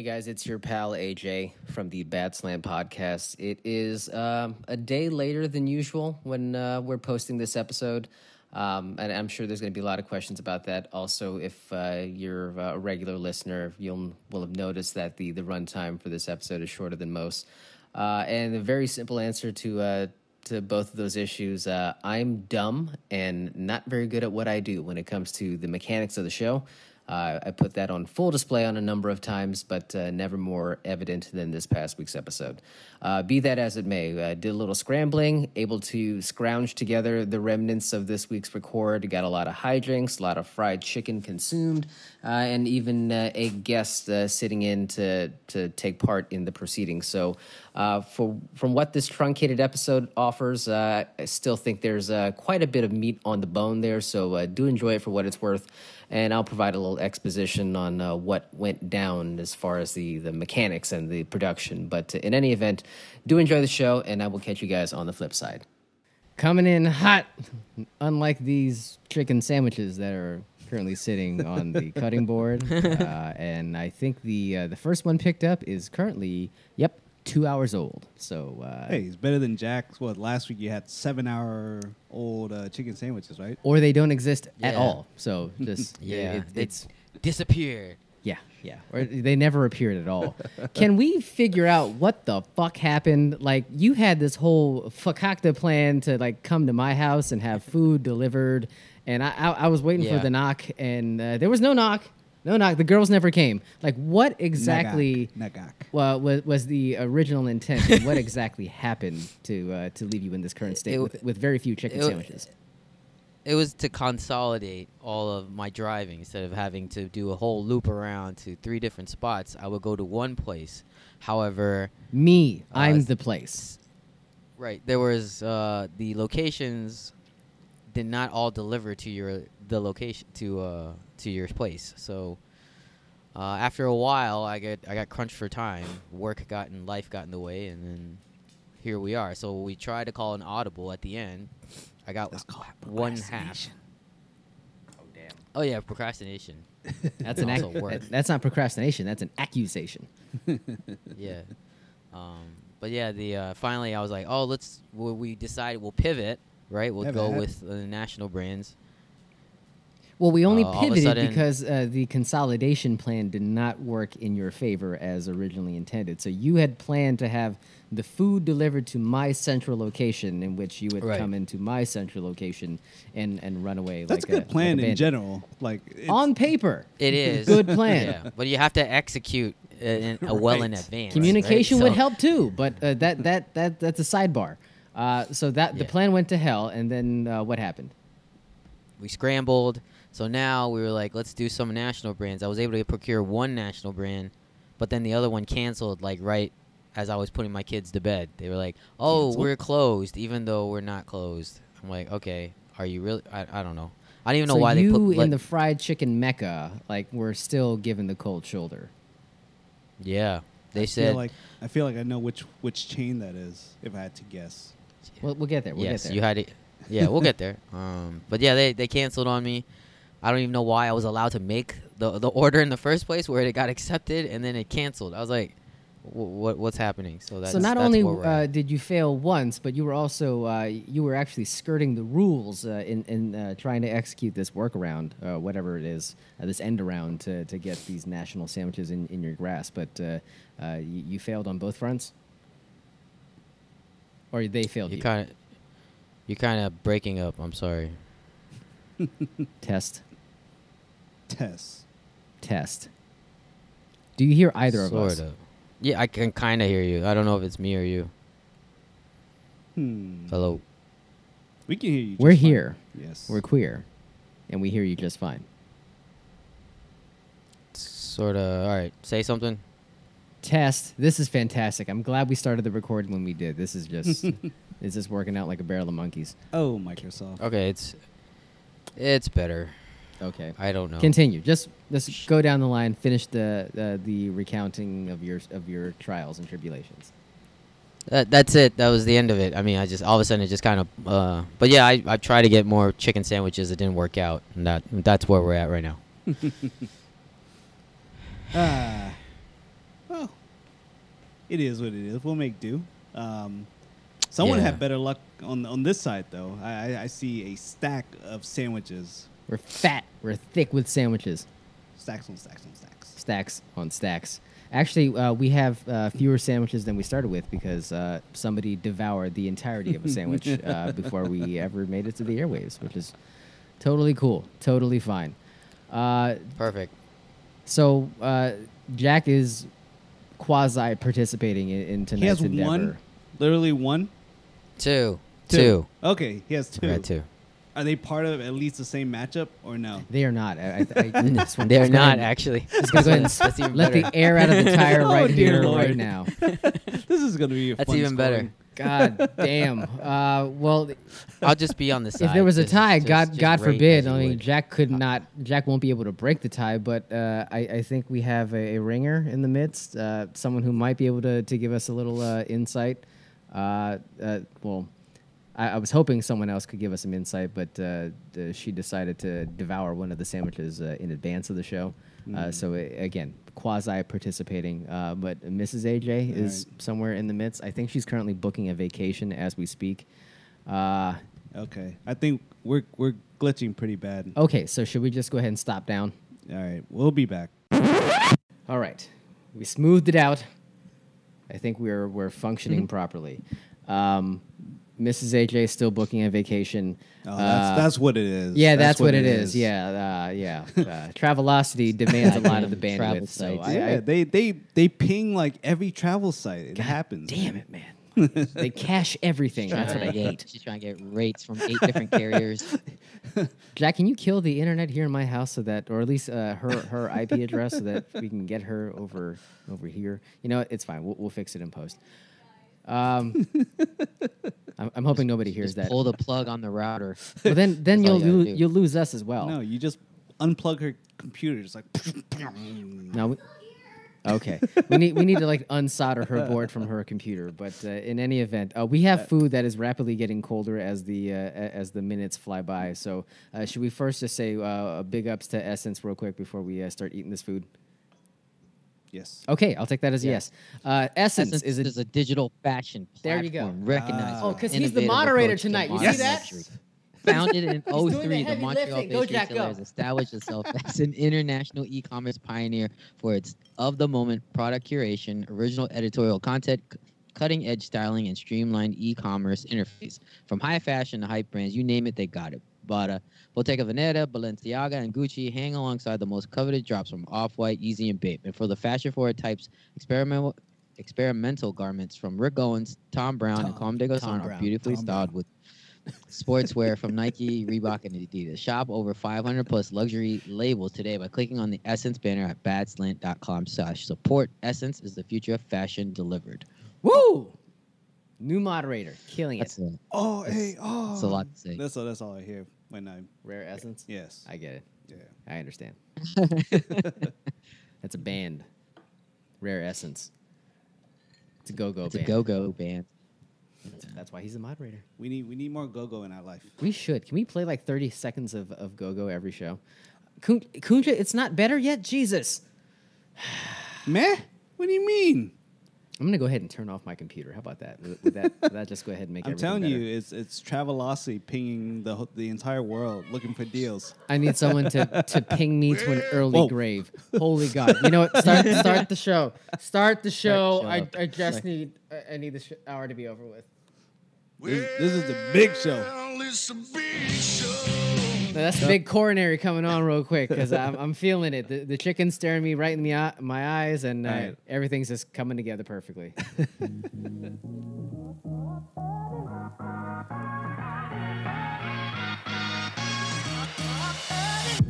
Hey guys, it's your pal AJ from the Bad Slant podcast. It is um, a day later than usual when uh, we're posting this episode. Um, and I'm sure there's going to be a lot of questions about that. Also, if uh, you're a regular listener, you'll will have noticed that the the runtime for this episode is shorter than most. Uh, and a very simple answer to uh, to both of those issues: uh, I'm dumb and not very good at what I do when it comes to the mechanics of the show. Uh, I put that on full display on a number of times, but uh, never more evident than this past week's episode. Uh, be that as it may, uh, did a little scrambling, able to scrounge together the remnants of this week's record. Got a lot of high drinks, a lot of fried chicken consumed, uh, and even uh, a guest sitting in to to take part in the proceedings. So, for from what this truncated episode offers, I still think there's quite a bit of meat on the bone there. So, do enjoy it for what it's worth and I'll provide a little exposition on uh, what went down as far as the, the mechanics and the production. But in any event, do enjoy the show, and I will catch you guys on the flip side. Coming in hot, unlike these chicken sandwiches that are currently sitting on the cutting board. Uh, and I think the uh, the first one picked up is currently, yep, two hours old. So uh, hey, it's better than Jack's. What last week you had seven hour old uh, chicken sandwiches, right? Or they don't exist at all. So just yeah, it, it's disappeared. Yeah, yeah. Or they never appeared at all. Can we figure out what the fuck happened? Like you had this whole fakakta plan to like come to my house and have food delivered, and I I, I was waiting yeah. for the knock, and uh, there was no knock. No, knock. The girls never came. Like, what exactly Nagak. Nagak. Well, was, was the original intent? and what exactly happened to uh, to leave you in this current state it, with, with very few chicken it, sandwiches? It was to consolidate all of my driving instead of having to do a whole loop around to three different spots. I would go to one place. However, me, uh, I'm the place. Right. There was uh, the locations did not all deliver to your the location to uh to your place. So uh, after a while, I get I got crunched for time. Work got in, life got in the way, and then here we are. So we tried to call an audible at the end. I got one half. Oh damn! Oh yeah, procrastination. that's an ac- that's not procrastination. That's an accusation. yeah. Um, but yeah, the uh, finally I was like, oh, let's. Well, we decided we'll pivot, right? We'll go with the national brands. Well, we only uh, pivoted sudden, because uh, the consolidation plan did not work in your favor as originally intended. So you had planned to have the food delivered to my central location, in which you would right. come into my central location and, and run away. That's like a good a, plan like in general. Like on paper, it is good plan. yeah, but you have to execute in, uh, well right. in advance. Communication right? would so help too, but uh, that that that that's a sidebar. Uh, so that yeah. the plan went to hell, and then uh, what happened? We scrambled so now we were like, let's do some national brands. I was able to procure one national brand, but then the other one canceled like right as I was putting my kids to bed. They were like, "Oh, canceled? we're closed," even though we're not closed. I'm like, "Okay, are you really?" I, I don't know. I don't even know so why they put. You in the fried chicken mecca, like we're still given the cold shoulder. Yeah, they I said. Feel like, I feel like I know which which chain that is. If I had to guess. Well, we'll get there. We'll yes, get there. you had it. Yeah, we'll get there. Um, but yeah, they they canceled on me. I don't even know why I was allowed to make the the order in the first place, where it got accepted and then it canceled. I was like, what what's happening? So that's so not that's only uh, did you fail once, but you were also uh, you were actually skirting the rules uh, in in uh, trying to execute this workaround, uh, whatever it is, uh, this end around to to get these national sandwiches in, in your grasp. But you, you, failed on both fronts, or they failed you. You kind of you're kind of breaking up. I'm sorry. Test. Test. Test. Do you hear either sort of us? Of. Yeah, I can kind of hear you. I don't know if it's me or you. Hmm. Hello. We can hear you. We're here. Yes. We're queer, and we hear you just fine. Sort of. All right. Say something. Test. This is fantastic. I'm glad we started the recording when we did. This is just. is this working out like a barrel of monkeys? Oh, Microsoft. Okay, it's. It's better. Okay. I don't know. Continue. Just let's go down the line. Finish the uh, the recounting of your of your trials and tribulations. That, that's it. That was the end of it. I mean, I just all of a sudden it just kind of. Uh, but yeah, I I tried to get more chicken sandwiches. It didn't work out, and that that's where we're at right now. ah. it is what it is. We'll make do. Um, someone Yeah. had better luck on on this side though. I, I, I see a stack of sandwiches, We're fat. We're thick with sandwiches. stacks on stacks on stacks. Stacks on stacks. Actually, uh, we have uh, fewer sandwiches than we started with because uh, somebody devoured the entirety of a sandwich uh, before we ever made it to the airwaves, which is totally cool, totally fine. Uh, Perfect. so uh, Jack is quasi participating in, in tonight's He has endeavor. one, literally one, Two. Two. Okay, he has two. I got two. Are they part of at least the same matchup or no? They are not. I, I, I, this one- They're not ahead- actually. Just gonna go ahead and let better. the air out of the tire Oh, right here, Lord. right now. this is gonna be a That's fun even better. God damn. Uh, well, I'll just be on the side. if there was a tie, just- God, just God forbid. I mean. Jack could not. Jack won't be able to break the tie, but uh, I, I think we have a, a ringer in the midst, uh, someone who might be able to, to give us a little uh, insight. Uh, uh, well, I, I was hoping someone else could give us some insight, but uh, uh, she decided to devour one of the sandwiches uh, in advance of the show. Uh, so uh, again, quasi participating, uh, but Mrs. AJ is somewhere in the midst. I think she's currently booking a vacation as we speak. Uh, Okay, I think we're we're glitching pretty bad. okay, so should we just go ahead and stop down? All right, we'll be back. All right, we smoothed it out. I think we're we're Mm-hmm. functioning properly. Um, Mrs. AJ is still booking a vacation. Oh, that's, Uh, that's what it is. Yeah, that's, what, it is. Yeah, uh, yeah. Uh, Travelocity demands a lot of the Travel bandwidth. So sites. I, yeah, I, they they they ping like every travel site. It God happens. Damn it, man. they cache everything. That's what I hate. She's trying to get rates from eight different carriers. Jack, can you kill the internet here in my house so that, or at least uh, her her IP address, so that we can get her over over here? You know, it's fine. We'll, we'll fix it in post. Um, I'm, I'm hoping nobody hears Just that. pull the plug on the router. Well, then then you'll you lo- you'll lose us as well. No, you just unplug her computer. Just like. No. We, okay. we need we need to like unsolder her board from her computer. But uh, in any event, uh, we have food that is rapidly getting colder as the uh, as the minutes fly by. So uh, should we first just say uh, big ups to SSENSE real quick before we uh, start eating this food? Yes. Okay, I'll take that as a yes. Uh, SSENSE, SSENSE is a is a digital fashion There you go. platform recognized. Oh, because he's the moderator tonight. You modern see that? Founded in doing the 03, the, Montreal lifting. Go, based retailer has established itself as an international e-commerce pioneer for its of-the-moment product curation, original editorial content, cutting-edge styling, and streamlined e-commerce interface. From high fashion to hype brands, you name it, they got it. But Bottega Veneta, Balenciaga, and Gucci hang alongside the most coveted drops from Off-White, Yeezy, and Bape. And for the fashion-forward types, experimental experimental garments from Rick Owens, Thom Browne, and Tom- Comme des Garçons are beautifully Tom styled Brown. with sportswear from Nike, Reebok, and Adidas. Shop over 500 plus luxury labels today by clicking on the SSENSE banner at badslant.com slash support. Essence is the future of fashion delivered. woo new moderator, killing That's it. a, Oh, That's- hey, oh. that's a lot to say. That's all. That's all I hear when I'm. Rare Essence. Yes. I get it. yeah. I understand. That's a band. Rare Essence. It's a go-go it's a go-go band. That's why he's the moderator. We need we need more go go in our life. We should. Can we play like 30 seconds of, of go-go every show? Kun- Kunja, it's not better yet? Jesus. Meh. What do you mean? I'm going to go ahead and turn off my computer. How about that? Would, would that, would that just go ahead and make I'm telling better? you, it's it's Travelocity pinging the the entire world looking for deals. I need someone to, to ping me to an early Whoa. grave. Holy God! You know what? Start start the show. Start the show. show I. I just need I- I need the sh- hour to be over with. This, this is the big show. Well, it's a big show. Now, that's the big coronary coming on real quick because I'm, I'm feeling it. The, the chicken's staring me right in the eye, my eyes, and uh, Right. everything's just coming together perfectly.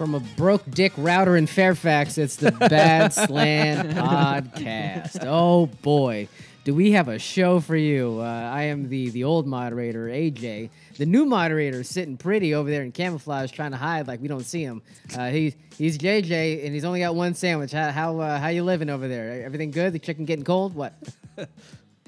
From a broke dick router in Fairfax, it's the Bad Slant Podcast. Oh boy. do we have a show for you? Uh, I am the the old moderator, AJ. The new moderator is sitting pretty over there in camouflage, trying to hide like we don't see him. Uh, he's he's JJ, and he's only got one sandwich. How how uh, how you living over there? Everything good? The chicken getting cold? What?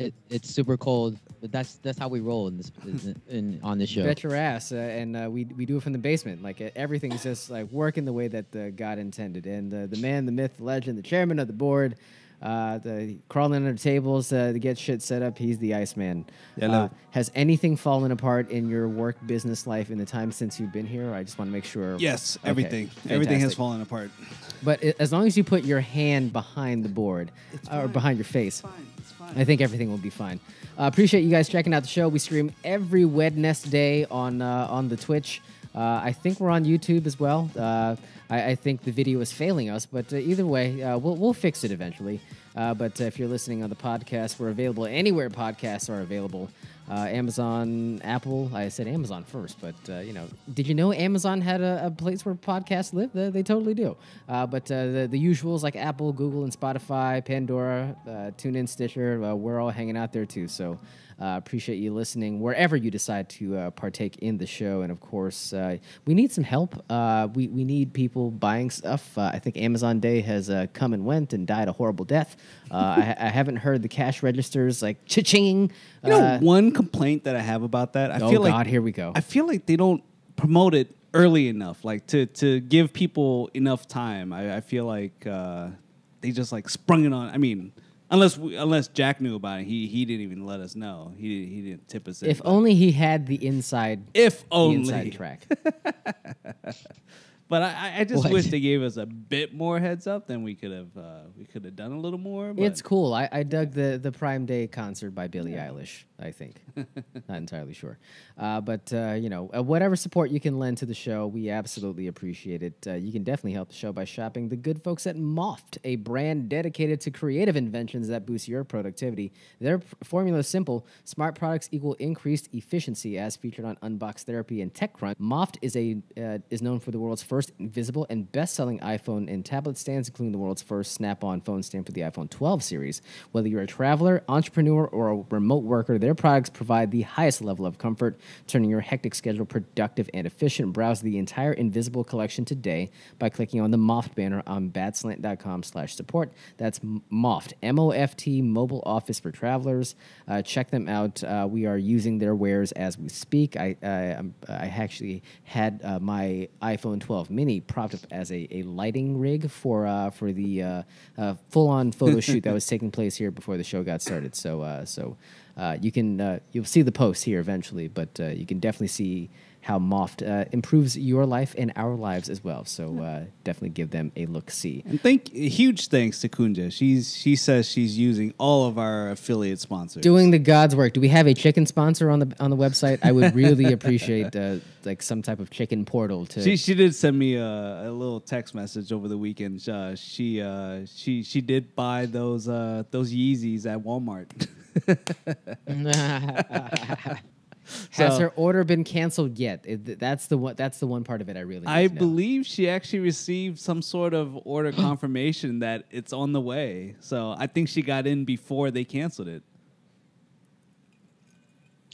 It, it's super cold, but that's that's how we roll in this in, in on this show. Bet your ass, uh, and uh, we we do it from the basement. Like uh, everything's just like working the way that God intended. And uh, the man, the myth, the legend, the chairman of the board, uh, the crawling under tables uh, to get shit set up. He's the Iceman. Hello. Uh, has anything fallen apart in your work business life in the time since you've been here? I just want to make sure. Yes, Okay, everything. Everything has fallen apart. But i- as long as you put your hand behind the board or behind your face, I think everything will be fine. Uh, appreciate you guys checking out the show. We stream every Wednesday on uh, on the Twitch. Uh, I think we're on YouTube as well. I, I think the video is failing us, but uh, either way, uh, we'll we'll fix it eventually. Uh, but uh, if you're listening on the podcast, we're available anywhere podcasts are available. Uh, Amazon, Apple. I said Amazon first, but uh, you know, did you know Amazon had a, a place where podcasts live? They, they totally do. Uh, but uh, the the usuals like Apple, Google, and Spotify, Pandora, uh, TuneIn, Stitcher, uh, we're all hanging out there too. So. Uh, appreciate you listening wherever you decide to uh, partake in the show. And of course, uh, we need some help. Uh, we, we need people buying stuff. Uh, I think Amazon Day has uh, come and went and died a horrible death. Uh, I, I haven't heard the cash registers like cha-ching. You know, one complaint that I have about that, I oh, feel God, like here we go. I feel like they don't promote it early enough, like to to give people enough time. I, I feel like uh, they just like sprung it on. I mean, unless we, unless Jack knew about it, he he didn't even let us know. He he didn't tip us in. if but- only he had the inside, if the only. inside track. But I- I, just What? wish they gave us a bit more heads up. Then we could have uh, we could have done a little more. But It's cool. I, I dug the the Prime Day concert by Billie Eilish. I think, not entirely sure, uh, but uh, you know, uh, whatever support you can lend to the show, we absolutely appreciate it. Uh, you can definitely help the show by shopping the good folks at Moft, a brand dedicated to creative inventions that boost your productivity. Their formula is simple: smart products equal increased efficiency, as featured on Unbox Therapy and TechCrunch. Moft is a uh, is known for the world's first invisible and best-selling iPhone and tablet stands, including the world's first Snap-on phone stand for the iPhone 12 series. Whether you're a traveler, entrepreneur, or a remote worker, their products provide the highest level of comfort, turning your hectic schedule productive and efficient. Browse the entire Invisible collection today by clicking on the Moft banner on badslant.com/support. That's Moft, M-O-F-T, mobile office for travelers. Uh, check them out. Uh, we are using their wares as we speak. I I, I'm- I actually had uh, my iPhone 12 mini propped up as a, a lighting rig for uh, for the uh, uh, full-on photo shoot that was taking place here before the show got started. So uh, so uh, you can uh, you'll see the post here eventually, but uh, you can definitely see how Moft uh, improves your life and our lives as well. So uh, definitely give them a look see. And thank huge thanks to Kunja. She's she says she's using all of our affiliate sponsors. Doing the God's work. Do we have a chicken sponsor on the on the website? I would really appreciate uh, like some type of chicken portal to. She she did send me a, a little text message over the weekend. Uh, she uh, she she did buy those uh, those Yeezys at Walmart. Has So- her order been canceled yet? It- that's the one. That's the one part of it I really. I know. believe she actually received some sort of order confirmation that it's on the way. So I think she got in before they canceled it.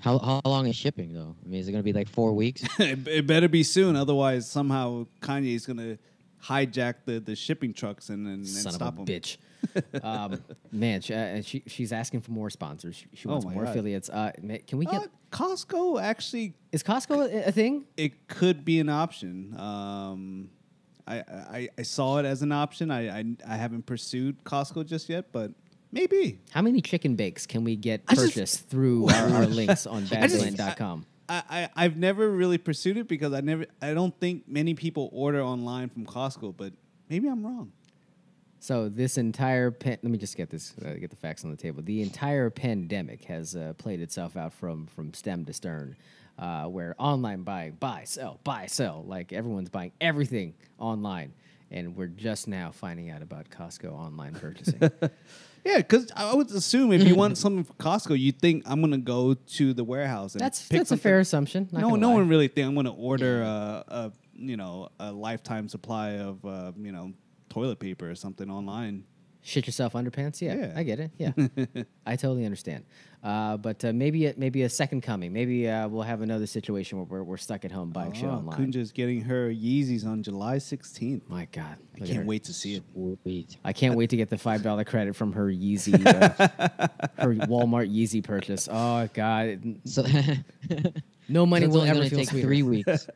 how how long is shipping though? I mean, is it gonna be like four weeks? it, it better be soon, otherwise somehow Kanye's gonna hijack the, the shipping trucks and, and, and Son stop of a 'em. bitch. um, man, she, uh, she she's asking for more sponsors. She, she Oh wants my more God. affiliates. Uh, can we get? Uh, Costco actually is Costco a, a thing? it could be an option. Um, I, I I saw it as an option. I, I I haven't pursued Costco just yet, but maybe. How many chicken bakes can we get I just- purchased through our, our links on badslant.com? I, I I've never really pursued it because I never I don't think many people order online from Costco, but maybe I'm wrong. So this entire pan- let me just get this uh, get the facts on the table. The entire pandemic has uh, played itself out from from stem to stern, uh, where online buying, buy, sell, buy, sell, like everyone's buying everything online, and we're just now finding out about Costco online purchasing. Yeah, because I would assume if you want something from Costco, you think I'm gonna go to the warehouse and that's pick that's a something- fair assumption. not no, gonna no lie. one really think I'm gonna order a, a you know a lifetime supply of uh, you know toilet paper or something online. Shit yourself underpants? Yeah, Yeah. I get it. Yeah, I totally understand. Uh, but uh, maybe a, maybe a second coming. Maybe uh, we'll have another situation where we're, we're stuck at home buying shit Oh, online. Kunja's getting her Yeezys on July 16th. My God, I can't wait to see it. Sweet. I can't wait to get the five dollar credit from her Yeezy, uh, her Walmart Yeezy purchase. Oh God, So no money it's will ever feel take sweeter. three weeks.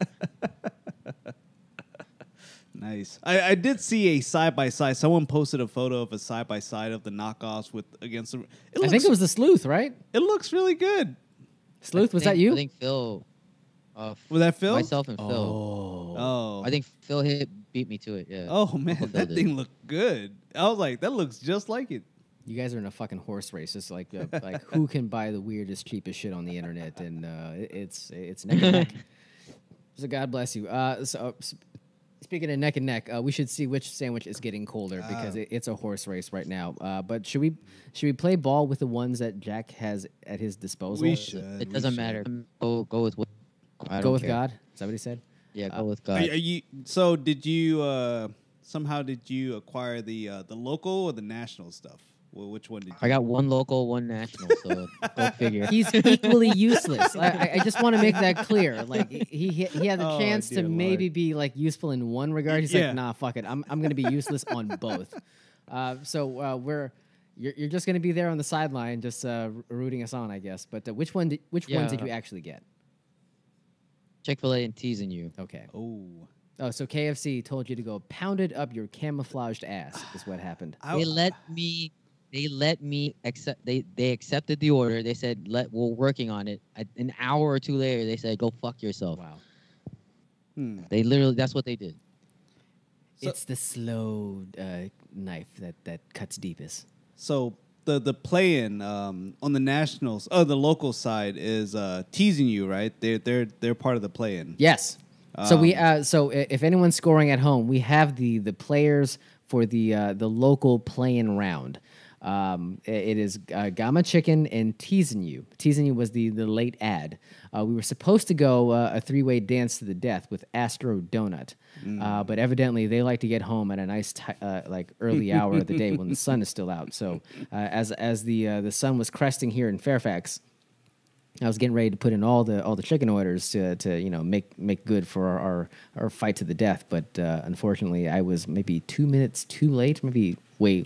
Nice. I, I did see a side by side. Someone posted a photo of a side by side of the knockoffs with against the. It I think it was the sleuth, right? It looks really good. Sleuth, was that you? I think Phil. Uh, Was that Phil? Myself and Phil. oh, Oh. I think Phil hit beat me to it. Yeah. Oh man, Phil that did. thing looked good. I was like, that looks just like it. you guys are in a fucking horse race. It's like uh, like who can buy the weirdest, cheapest shit on the internet, and uh, it- it's it's neck and neck. So God bless you. Uh, so. S- Speaking of neck and neck, uh, we should see which sandwich is getting colder because it, it's a horse race right now. Uh, but should we should we play ball with the ones that Jack has at his disposal? We It- should. It we doesn't should. matter. Go go with what. I Go with care. God. Is that what he said? Yeah, go Uh, with God. are you? So did you? uh Somehow did you acquire the uh, the local or the national stuff? Well, which one did you? I got one local, one national. So go figure. He's equally useless. I, I- I just want to make that clear. Like he he, he had the Oh, chance to dear maybe be like useful in one regard. He's Yeah. like, nah, fuck it. I'm I'm gonna be useless on both. Uh, so uh, we're you're, you're just gonna be there on the sideline, just uh, rooting us on, I guess. But uh, which one did which ones did you actually get? Chick Fil A and teasing you. Okay. Oh, Oh, so KFC told you to go pounded up your camouflaged ass. Is what happened. I, They let me. They let me accept. They they accepted the order. They said, "Let we're working on it." I, an hour or two later, they said, "Go fuck yourself." Wow. hmm. They literally. That's what they did. So- it's the slow uh, knife that that cuts deepest. So the the play-in um, on the nationals, oh, the local side is uh, teasing you, right? They're they're they're part of the play-in. Yes. So we Um, uh, so if anyone's scoring at home, we have the the players for the uh, the local play-in round. Um, it is uh, Gamma Chicken and Teasing You. Teasing You was the the late ad. Uh, we were supposed to go uh, a three way dance to the death with Astro Donut, uh, but evidently they like to get home at a nice ti uh, like early hour of the day when the sun is still out. So uh, as as the uh, the sun was cresting here in Fairfax. I was getting ready to put in all the all the chicken orders to, to you know make make good for our our, our fight to the death, but uh, unfortunately I was maybe two minutes too late, maybe way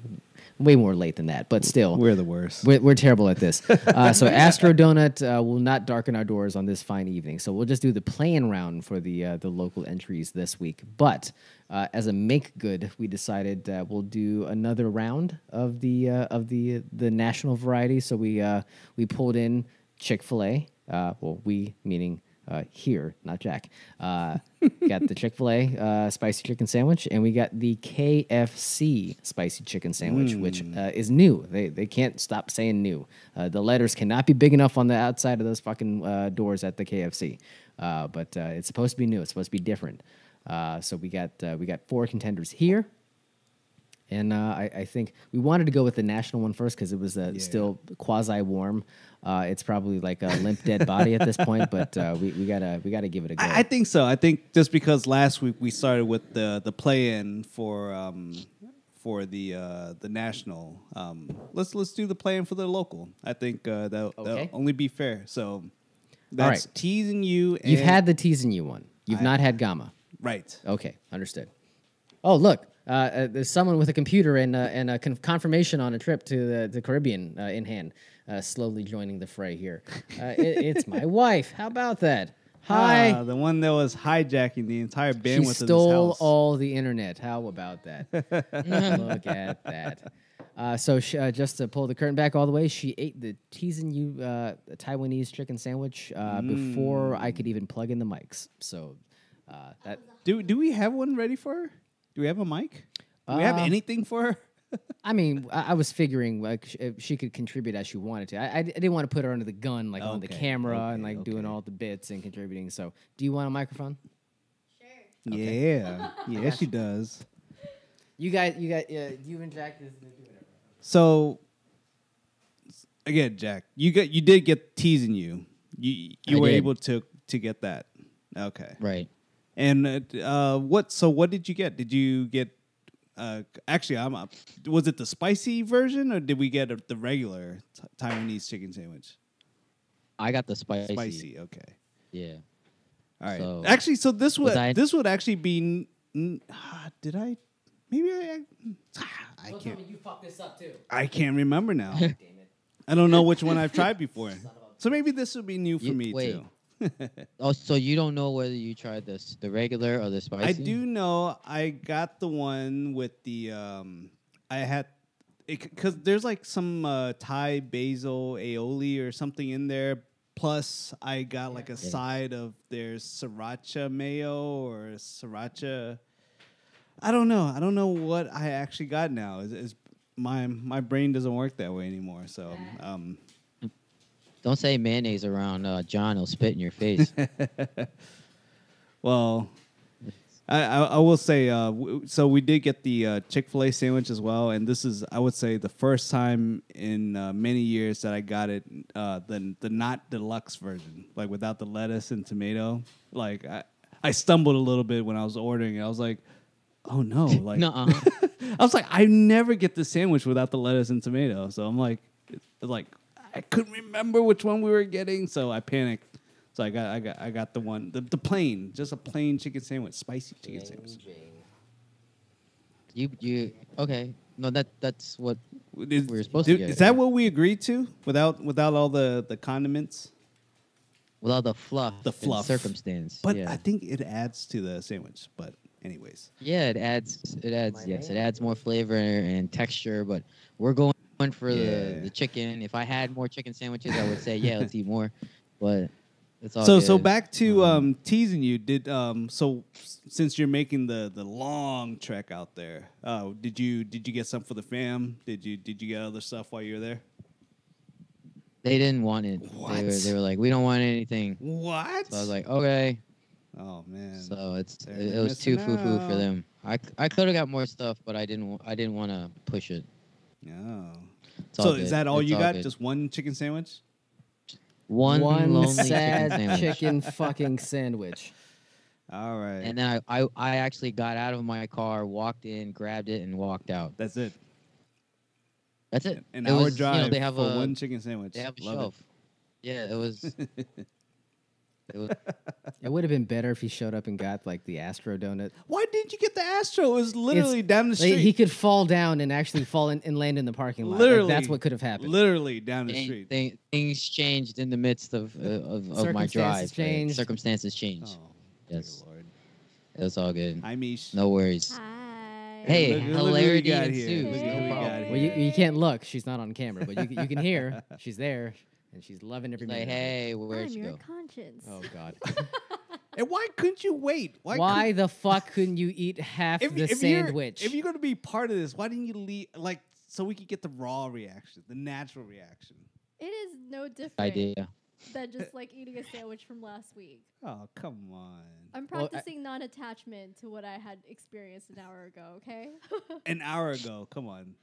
way more late than that, but still We're the worst. we're, we're terrible at this. Uh, so Astro Donut uh, will not darken our doors on this fine evening. So we'll just do the playing round for the uh, the local entries this week. But uh, as a make good, we decided uh, we'll do another round of the uh, of the the national variety. So we uh, we pulled in Chick Fil A. Uh, well, we meaning. Uh, here, not Jack. Uh, got the Chick Fil A uh, spicy chicken sandwich, and we got the KFC spicy chicken sandwich, which uh, is new. They they can't stop saying new. Uh, the letters cannot be big enough on the outside of those fucking uh, doors at the KFC. Uh, but uh, it's supposed to be new. It's supposed to be different. Uh, so we got uh, we got four contenders here. And uh, I, I think we wanted to go with the national one first because it was uh, still quasi warm. Uh, it's probably like a limp dead body at this point, but uh, we, we gotta we gotta give it a go. I, I think so. I think just because last week we started with the the play-in for um, for the uh, the national, um, let's let's do the play-in for the local. I think uh, that Okay. that'll only be fair. So that's right. teasing you. You've had the teasing you one. You've I- not had gamma. right. Okay, understood. Oh, look, uh, uh, there's someone with a computer and uh, and a con- confirmation on a trip to the, the Caribbean uh, in hand, uh, slowly joining the fray here. Uh, it, it's my wife. How about that? Hi. Ah, the one that was hijacking the entire she bandwidth of stole all the internet. How about that? Look at that. Uh, so sh- uh, just to pull the curtain back all the way, she ate the teasing you uh, Taiwanese chicken sandwich uh, before I could even plug in the mics. So uh, that Do do we have one ready for her? Do we have a mic? Do we have Uh, anything for her? I mean, I, I was figuring like sh- if she could contribute as she wanted to. I, I, I didn't want to put her under the gun, like on the Okay, camera and okay, like doing okay. all the bits and contributing. So, do you want a microphone? Sure. Yeah, yeah, she does. You guys, you got uh, you and Jack. Is, So again, Jack, you got you did get teasing you. You you I were did. able to to get that. Okay. Right. And uh, uh, what? So what did you get? Did you get Uh, actually, I'm. Uh, was it the spicy version or did we get a, the regular t- Taiwanese chicken sandwich? I got the spicy. Spicy. Okay. Yeah. All right. So- actually, so this would I- this would actually be. n- n- ah, did I? Maybe I. I, I can't. you fucked this up too. I can't remember now. Damn it. I don't know which one I've tried before. So maybe this would be new for You- me wait. too. Oh, so you don't know whether you tried this the regular or the spicy? I do know I got the one with the um I had because there's like some uh, Thai basil aioli or something in there. Plus, I got like a side of their sriracha mayo or sriracha. I don't know. I don't know what I actually got now. Is, is my my brain doesn't work that way anymore. So um, Don't say mayonnaise around uh, John. He'll spit in your face. Well, I, I, I will say, uh, w- so we did get the uh, Chick fil A sandwich as well. And this is, I would say, the first time in uh, many years that I got it, uh, the, the not deluxe version, like without the lettuce and tomato. Like, I, I stumbled a little bit when I was ordering it. I was like, oh no. Like. I was like, I never get the sandwich without the lettuce and tomato. So I'm like, it's like I couldn't remember which one we were getting, so I panicked. So I got I got I got the one the, the plain, just a plain chicken sandwich, spicy chicken sandwich. you you okay? No, that that's what. Is, We were supposed to did- get is that what we agreed to without without all the the condiments? Without the fluff, The and fluff. circumstance. But yeah. I think it adds to the sandwich. But anyways, yeah, it adds it adds My yes, it man. adds more flavor and texture. But we're going for Yeah. the the chicken. If I had more chicken sandwiches, I would say yeah, let's eat more. But it's all so so back to Um, um, teasing you. Did um so since you're making the the long trek out there, uh, did you did you get some for the fam? Did you did you get other stuff while you were there? They didn't want it. They were What? they were like, we don't want anything. What? So I was like, okay. oh man. So it's They're it, it was too missing foo foo for them. I, I could have got more stuff, but I didn't wa- I didn't want to push it. Oh. It's So all is good. that all It's you got? good. Just one chicken sandwich? one, One lonely sad chicken sandwich. chicken fucking sandwich. All right. And then I, I I actually got out of my car, walked in, grabbed it, and walked out. That's it. That's it. An It hour was, drive You know, they have for a one chicken sandwich. they have a Love it. shelf. Yeah, it was. it was It would have been better if he showed up and got like the Astro donut. Why didn't you get the Astro? It was literally down the Like, street. he could fall down and actually fall in, and land in the parking lot. Like, literally. that's what could have happened. Literally down the thing- street. thing- things changed in the midst of uh, of, of my Circumstances drive. Uh, changed. Circumstances changed. Oh, Yes. Lord. It was all good. Hi, Mish. No worries. Hi. Hey, Look- look who we hilarity got here. ensues. Look No we problem. got Well, you, you can't look. She's not on camera, but you, you can hear. She's there, and she's loving every It's like, minute. of it. hey, where'd I'm you your go? conscience. Oh God. And why couldn't you wait? Why, Why, the fuck couldn't you eat half couldn't- the you're- sandwich? if you're going to be part of this, why didn't you leave? Like, so we could get the raw reaction, the natural reaction. It is no different Idea. than just like eating a sandwich from last week. Oh, come on. I'm Well, I- practicing non-attachment to what I had experienced an hour ago. Okay. An hour ago. Come on.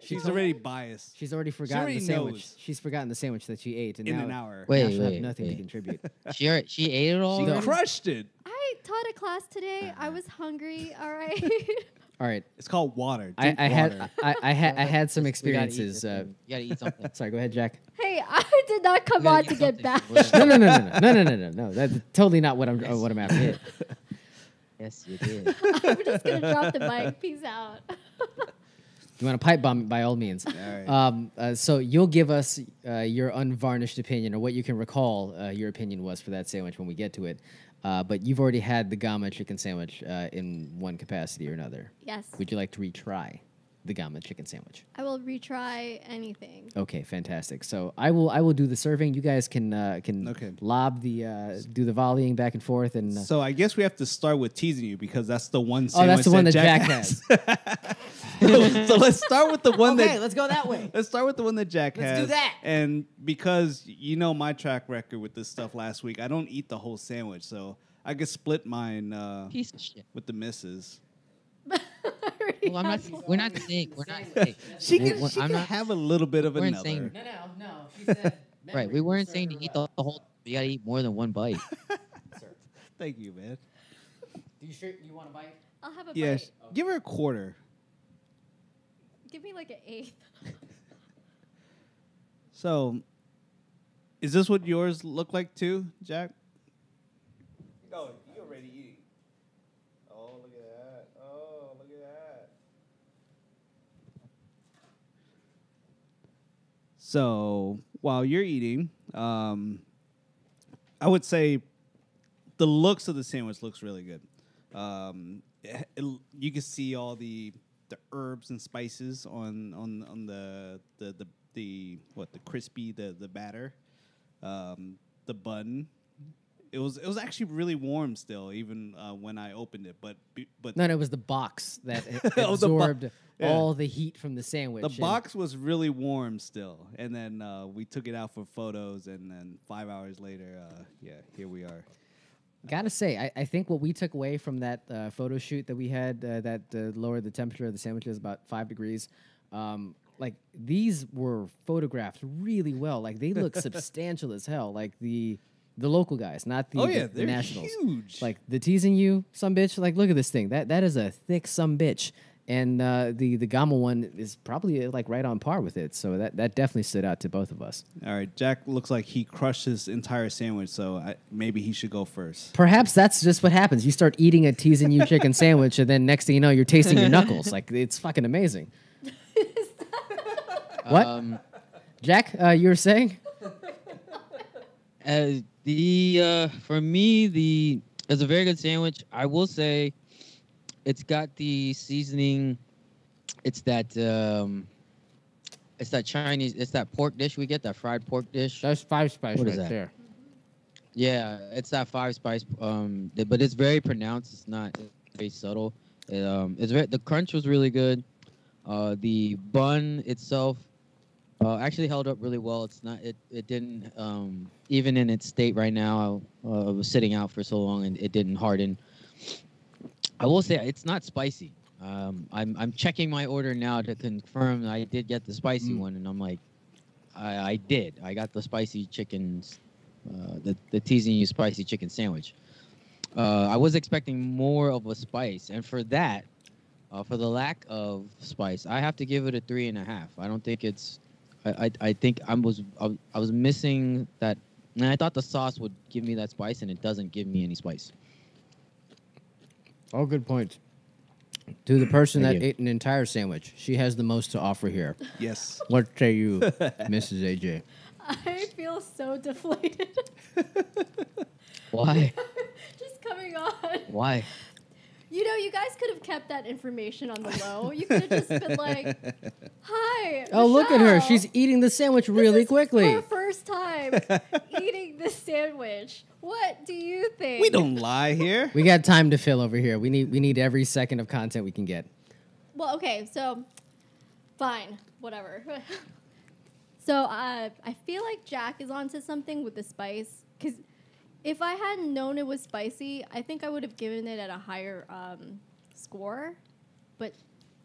She's She's already biased. She's already forgotten already the sandwich. knows. She's forgotten the sandwich that she ate, and in now, an hour. now Wait, she'll have wait, nothing to contribute. She alre- she ate it all. She already? crushed it. I taught a class today. I was hungry. All right. All right, It's called water. I, Drink I water. had I, I had I had some We gotta eat experiences. Uh, thing. you gotta eat something. sorry, go ahead, Jack. hey, I did not come on to get something. back. No, no, no, no, no, no, no, no, no, no. That's totally not what I'm uh, what I'm after. yes, you did. I'm just gonna drop the mic. Peace out. You want to pipe bomb? By all means. All right. Um, uh, so you'll give us uh, your unvarnished opinion, or what you can recall uh, your opinion was for that sandwich when we get to it. Uh, but you've already had the Gama chicken sandwich uh, in one capacity or another. Yes. Would you like to retry the Gama chicken sandwich? I will retry anything. Okay, fantastic. So I will I will do the serving. You guys can uh, can Okay. lob the uh, do the volleying back and forth and. Uh, So I guess we have to start with teasing you because that's the one. Oh, that's sandwich the one that Jack, Jack has. so let's start with the one okay, that. let's go that way. Let's start with the one that Jack has. Let's do that. And because you know my track record with this stuff last week, I don't eat the whole sandwich, so I could split mine uh, Piece of shit. with the missus. I Well, I'm not. We're not saying. We're not saying. She Well, can, well, she I'm can not- have a little bit of we're another. saying- No, no, no. She said. Right. We weren't saying to eat the, the whole. You gotta eat more than one bite. Thank you, man. Do you sure you want a bite? I'll have a Yeah, bite. sh- give her a quarter. Give me like an eighth. So, is this what yours look like too, Jack? Oh, you already eating. Oh, look at that. Oh, look at that. So, while you're eating, um, I would say the looks of the sandwich looks really good. Um, it- it- you can see all the the herbs and spices on on on the the the, the what the crispy the the batter, um, the bun. It was it was actually really warm still, even uh, when I opened it. But but No, no, it was the box that a- the bo- absorbed yeah. all the heat from the sandwich. the box was really warm still, and then uh, we took it out for photos, and then five hours later, uh, yeah, here we are. Gotta say, I, I think what we took away from that uh, photo shoot that we had uh, that uh, lowered the temperature of the sandwiches about five degrees. Um, like these were photographed really well. Like they look substantial as hell. Like the the local guys, not the, Oh, the- yeah, the they're nationals. huge. Like the teasing you, some bitch. Like look at this thing. That that is a thick some bitch. And uh, the the Gama one is probably uh, like right on par with it. So that, that definitely stood out to both of us. All right, Jack looks like he crushed his entire sandwich, so I, maybe he should go first. Perhaps that's just what happens. You start eating a teasing you chicken sandwich, and then next thing you know, you're tasting your knuckles. Like it's fucking amazing. what, Um, Jack? Uh, you were saying? Uh, the uh, for me, the it's a very good sandwich. I will say, it's got the seasoning. It's that um, it's that Chinese. It's that pork dish we get. That fried pork dish. That's five spice What is that? there. Yeah, it's that five spice. Um, but it's very pronounced. It's not very subtle. It, um, it's very. The crunch was really good. Uh, the bun itself uh, actually held up really well. It's not. It. It didn't. Um, even in its state right now, uh, it was sitting out for so long and it didn't harden. I will say it's not spicy. Um, I'm I'm checking my order now to confirm I did get the spicy Mm. one, and I'm like, I, I did. I got the spicy chicken, uh, the the teasing you spicy chicken sandwich. Uh, I was expecting more of a spice, and for that, uh, for the lack of spice, I have to give it a three and a half. I don't think it's. I I, I think I was I, was- missing that, and I thought the sauce would give me that spice, and it doesn't give me any spice. All good points. To the person Thank that you. ate an entire sandwich, she has the most to offer here. Yes. What say you, Mrs. AJ? I feel so deflated. Why? Just coming on. Why? You know, you guys could have kept that information on the low. You could have just been like, "Hi." Oh, look at her. She's eating the sandwich This really is quickly. Her first time eating the sandwich. What do you think? We don't lie here. We got time to fill over here. We need we need every second of content we can get. Well, okay, so fine, whatever. so uh, I feel like Jack is onto something with the spice because if I hadn't known it was spicy, I think I would have given it at a higher um, score. But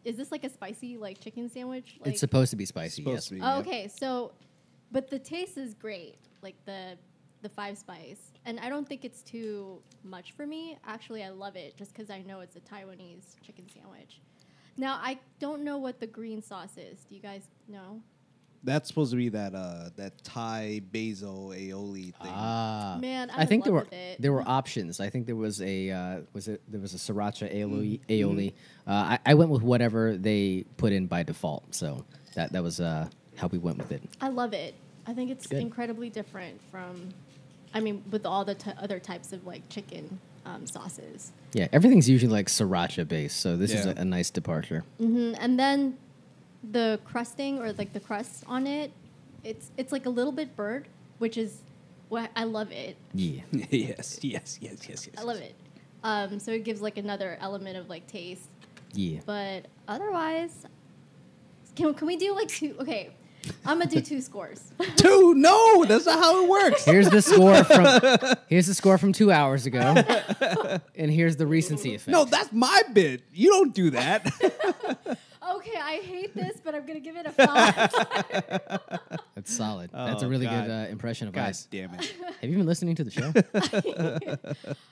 is this like a spicy like chicken sandwich? Like, it's supposed to be spicy. Supposed yes. to be, Oh, yeah. okay, so but the taste is great, like the the five spice, and I don't think it's too much for me. Actually, I love it just because I know it's a Taiwanese chicken sandwich. Now I don't know what the green sauce is. Do you guys know? That's supposed to be that uh that Thai basil aioli thing. Ah, Man, I'm I think there were it. there were options. I think there was a uh, was it there was a sriracha aioli. Mm-hmm. aioli. Uh, I, I went with whatever they put in by default. So that that was uh, how we went with it. I love it. I think it's Good. incredibly different from, I mean, with all the t- other types of like chicken um, sauces. Yeah, everything's usually like sriracha based. So this is a, a nice departure. hmm And then the crusting or like the crust on it, it's it's like a little bit burnt, which is what I love it. Yeah. yes, yes, yes, yes, yes. I love it. Um, so it gives like another element of like taste. Yeah. But otherwise, can can we do like two? Okay, I'm gonna do two scores. Two? No, that's not how it works. Here's the score from here's the score from two hours ago, and here's the recency effect. No, that's my bit. You don't do that. Okay, I hate this, but I'm gonna give it a five. that's solid. that's a Oh, really God. good uh, impression of God us. damn it. Have you been listening to the show?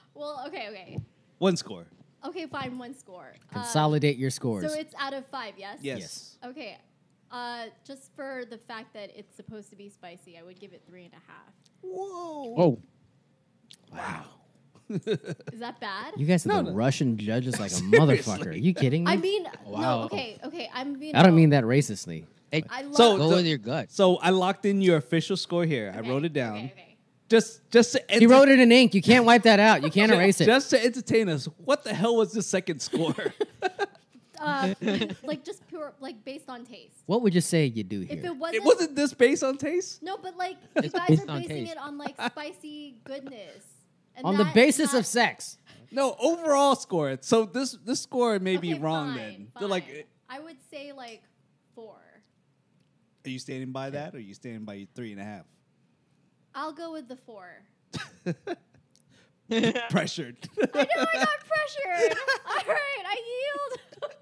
well, okay, okay. One score. Okay, fine, one score. Uh, Consolidate your scores. So it's out of five, yes? Yes. Yes. Okay. Uh, just for the fact that it's supposed to be spicy, I would give it three and a half. Whoa. Oh. Wow. Is that bad? You guys are No, the no. Russian judges like a motherfucker. Are you kidding me? I mean, Wow. no. Okay, okay. I'm being. I don't mean that racistly. Hey, I love. So- go the- with your gut. So I locked in your official score here. I wrote it down. Okay, okay. Just just to He wrote it in ink. You can't wipe that out. You can't erase it. Just to entertain us. What the hell was the second score? Uh, like just pure, like based on taste. What would you say you do here? If it wasn't, it wasn't this based on taste? No, but like you guys are basing taste. it on like spicy goodness. And On the basis not- of sex. No, overall score. So this this score may be wrong fine, then. They're like. I would say like four. are you standing by that or are you standing by your three and a half? I'll go with the four. Pressured. I know I got pressured. All right, I yield.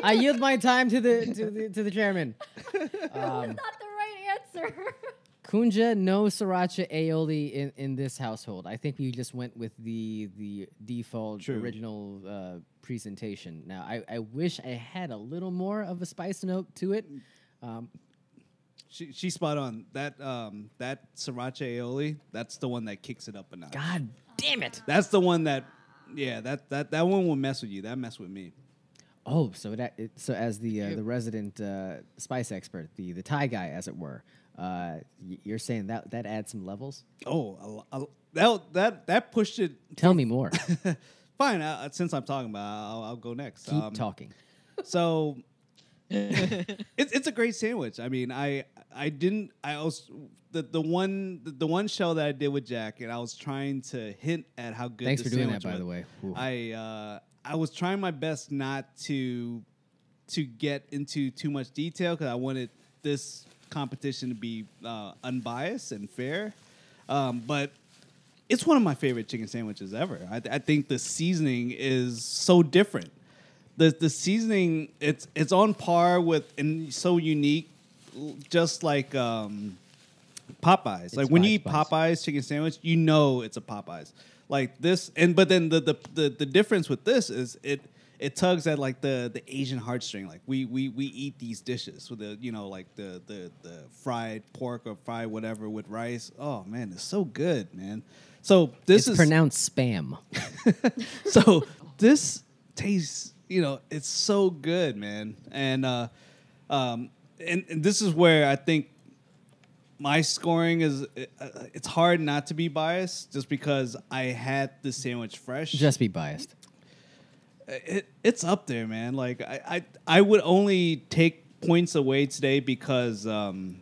I yield my time to the to the to the chairman. That's Um, not the right answer. Kunja, no sriracha aioli in, in this household. I think we just went with the the default True. original uh, presentation. Now, I, I wish I had a little more of a spice note to it. Um, she she's spot on. That um that sriracha aioli, that's the one that kicks it up a notch. God damn it! That's the one that yeah, that that that one will mess with you. That mess with me. Oh, so that it, so as the uh, the resident uh, spice expert, the the Thai guy, as it were, uh, you're saying that that adds some levels. Oh, a a that that that pushed it. Tell me more. Fine, uh, since I'm talking about, it, I'll, I'll go next. Keep Um, talking. So it's it's a great sandwich. I mean, I I didn't I was the the one the, the one show that I did with Jack, and I was trying to hint at how good. Thanks for doing that, by the way. Ooh. I uh, I was trying my best not to to get into too much detail because I wanted this competition to be uh, unbiased and fair. Um, but it's one of my favorite chicken sandwiches ever. I, I think the seasoning is so different. The the seasoning it's it's on par with and so unique, just like um, Popeyes. It's like when you eat Popeyes. Popeyes chicken sandwich, you know it's a Popeyes. Like this, and but then the the the, the difference with this is it it tugs at like the the Asian heartstring. Like we we we eat these dishes with the you know like the the the fried pork or fried whatever with rice. Oh man, it's so good, man. So this it's is pronounced spam. so this tastes, you know, it's so good, man. And uh, um, and, and this is where I think my scoring is. Uh, it's hard not to be biased, just because I had the sandwich fresh. Just be biased. It, it's up there, man. Like I, I, I would only take points away today because um,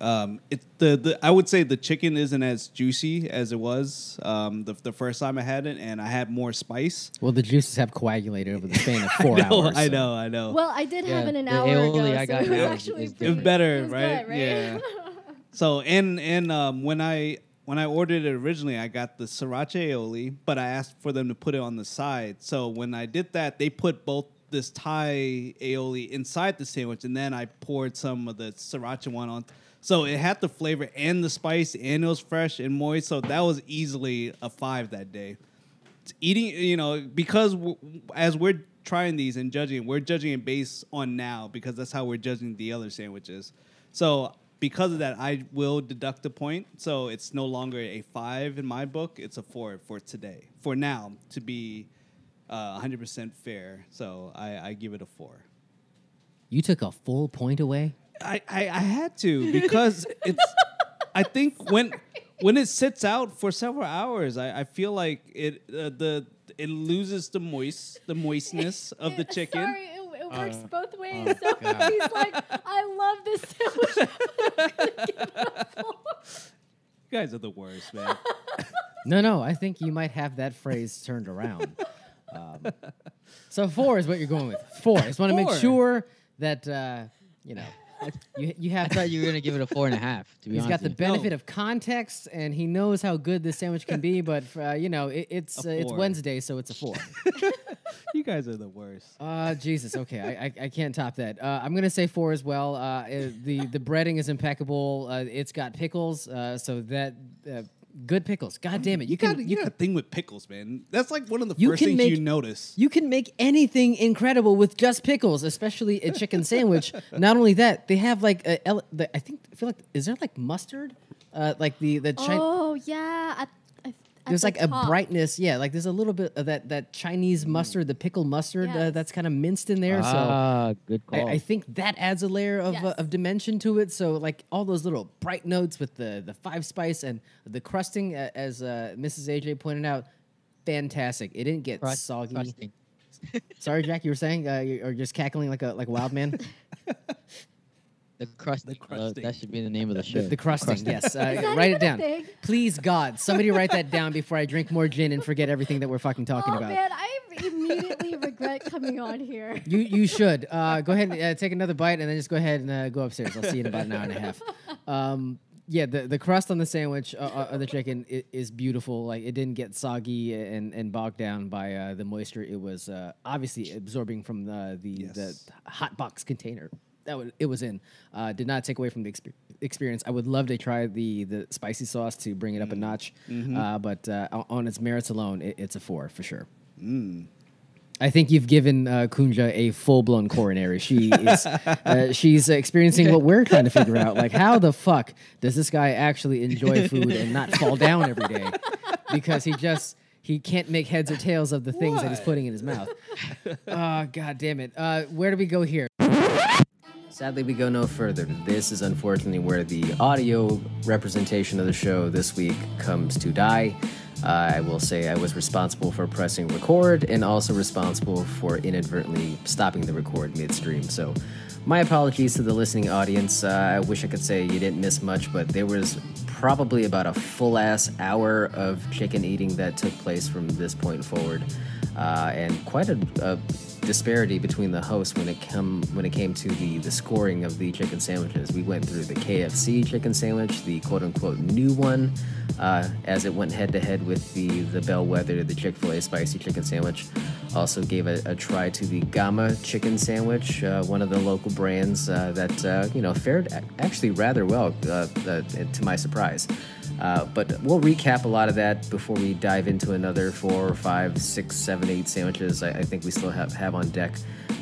um, it the, the I would say the chicken isn't as juicy as it was um, the the first time I had it, and I had more spice. Well, the juices have coagulated over the span of four I know, hours. I so- know, I know. Well, I did have it an hour aioli ago. I so got it was actually is pretty- It's better, it was right? good, right? Yeah. So and and um, when I when I ordered it originally, I got the sriracha aioli, but I asked for them to put it on the side. So when I did that, they put both this Thai aioli inside the sandwich, and then I poured some of the sriracha one on. So it had the flavor and the spice, and it was fresh and moist. So that was easily a five that day. It's eating, you know, because w- as we're trying these and judging, we're judging it based on now because that's how we're judging the other sandwiches. So because of that, I will deduct a point. So it's no longer a five in my book; it's a four for today. For now, to be uh, 100% fair, so I, I give it a four. You took a full point away. I, I, I had to because it's. I think when when it sits out for several hours, I, I feel like it uh, the it loses the moist the moistness of the chicken. Sorry, it, it works Uh, both ways. so he's like, I love this sandwich. You guys are the worst, man. No, no, I think you might have that phrase turned around. Um, so four is what you're going with. Four. I just want to make sure that uh, you know you you I have. thought you were gonna give it a four and a half. To be He's got the benefit No. of context, and he knows how good this sandwich can be. But uh, you know, it, it's uh, it's. Wednesday, so it's a four. you guys are the worst. Uh, Jesus. Okay, I, I, I can't top that. Uh, I'm gonna say four as well. Uh, uh, the the breading is impeccable. Uh, it's got pickles, uh, so that uh, Good pickles. God damn it. You, You, can got, you, you got can a thing with pickles, man. That's like one of the You first things make- you notice. You can make anything incredible with just pickles, especially a chicken sandwich. Not only that, they have like a, ele- the, I think I feel like is there like mustard? Uh, like the the Chi- Oh yeah. At, at, at there's the like a brightness, yeah. Like there's a little bit of that that Chinese mustard, the pickle mustard uh, that's kind of minced in there. so ah, good I, call. I think that adds a layer of, uh, of dimension to it. So like all those little bright notes with the the five spice and the crusting, uh, as uh, Mrs. AJ pointed out, fantastic. It didn't get Crust- soggy. crusting. Sorry, Jack, you were saying, uh, you- or just cackling like a like a wild man. The crust. The uh, that should be the name of the show. The, the crusting, yes. Uh, write it down. thing? Please, God, somebody write that down before I drink more gin and forget everything that we're fucking talking oh about. man, I immediately regret coming on here. You you should uh, go ahead and uh, take another bite and then just go ahead and uh, go upstairs. I'll see you in about an hour and a half. Um, yeah, the, the crust on the sandwich uh, uh, of the chicken i- is beautiful. Like it didn't get soggy and, and bogged down by uh, the moisture. It was uh, obviously absorbing from the the, Yes. the hot box container that wa- it was in. Uh, did not take away from the expe- experience. I would love to try the the spicy sauce to bring it up a notch, uh, but uh, on its merits alone, it, it's a four for sure. I think you've given uh, Kunja a full blown coronary. She is uh, she's experiencing what we're trying to figure out. Like, how the fuck does this guy actually enjoy food and not fall down every day? Because he just he can't make heads or tails of the things that he's putting in his mouth. Oh god damn it! Uh, where do we go here? Sadly, we go no further. This is unfortunately where the audio representation of the show this week comes to die. Uh, I will say I was responsible for pressing record and also responsible for inadvertently stopping the record midstream. So, my apologies to the listening audience. Uh, I wish I could say you didn't miss much, but there was probably about a full ass hour of chicken eating that took place from this point forward, uh, and quite a, a disparity between the hosts when it come when it came to the the scoring of the chicken sandwiches. We went through the KFC chicken sandwich, the quote unquote new one, uh, as it went head to head with the the bellwether, the Chick Fil A spicy chicken sandwich. Also gave a, a try to the Gamma chicken sandwich, uh, one of the local brands uh, that uh, you know fared actually rather well, uh, to my surprise. Uh, but we'll recap a lot of that before we dive into another four, five, six, seven, eight sandwiches. I, I think we still have, have on deck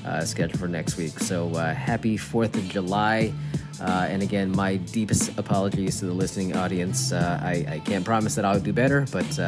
uh, scheduled for next week. So uh, happy 4th of July. Uh, and again, my deepest apologies to the listening audience. Uh, I, I can't promise that I'll do better, but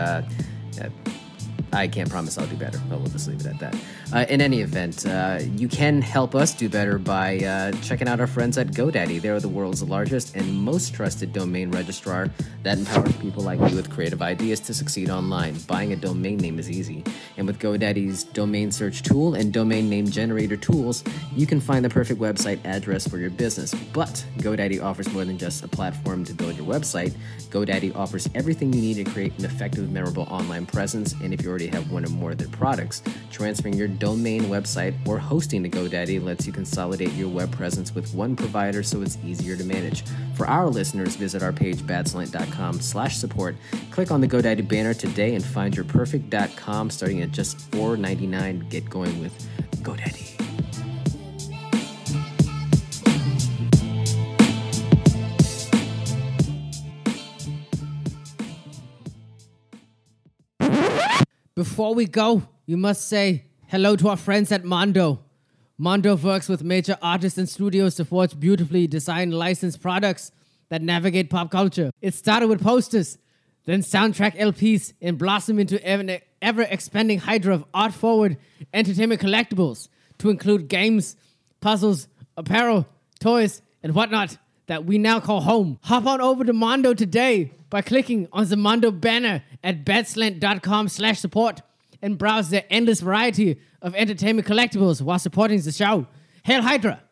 I can't promise I'll do better, but we'll just leave it at that. Uh, in any event, uh, you can help us do better by uh, checking out our friends at GoDaddy. They're the world's largest and most trusted domain registrar that empowers people like you with creative ideas to succeed online. Buying a domain name is easy, and with GoDaddy's domain search tool and domain name generator tools, you can find the perfect website address for your business. But GoDaddy offers more than just a platform to build your website. GoDaddy offers everything you need to create an effective, memorable online presence. And if you already have one or more of their products, transferring your domain, website, or hosting to GoDaddy lets you consolidate your web presence with one provider so it's easier to manage. For our listeners, visit our page badslant.com slash support. Click on the GoDaddy banner today and find your perfect.com starting at just $4.99. Get going with GoDaddy. Before we go, you must say hello to our friends at Mondo. Mondo works with major artists and studios to forge beautifully designed licensed products that navigate pop culture. It started with posters, then soundtrack LPs, and blossomed into an ever expanding hydra of art forward entertainment collectibles to include games, puzzles, apparel, toys, and whatnot that we now call home. Hop on over to Mondo today by clicking on the Mondo banner at badslant.com slash support and browse their endless variety of entertainment collectibles while supporting the show. Hail Hydra!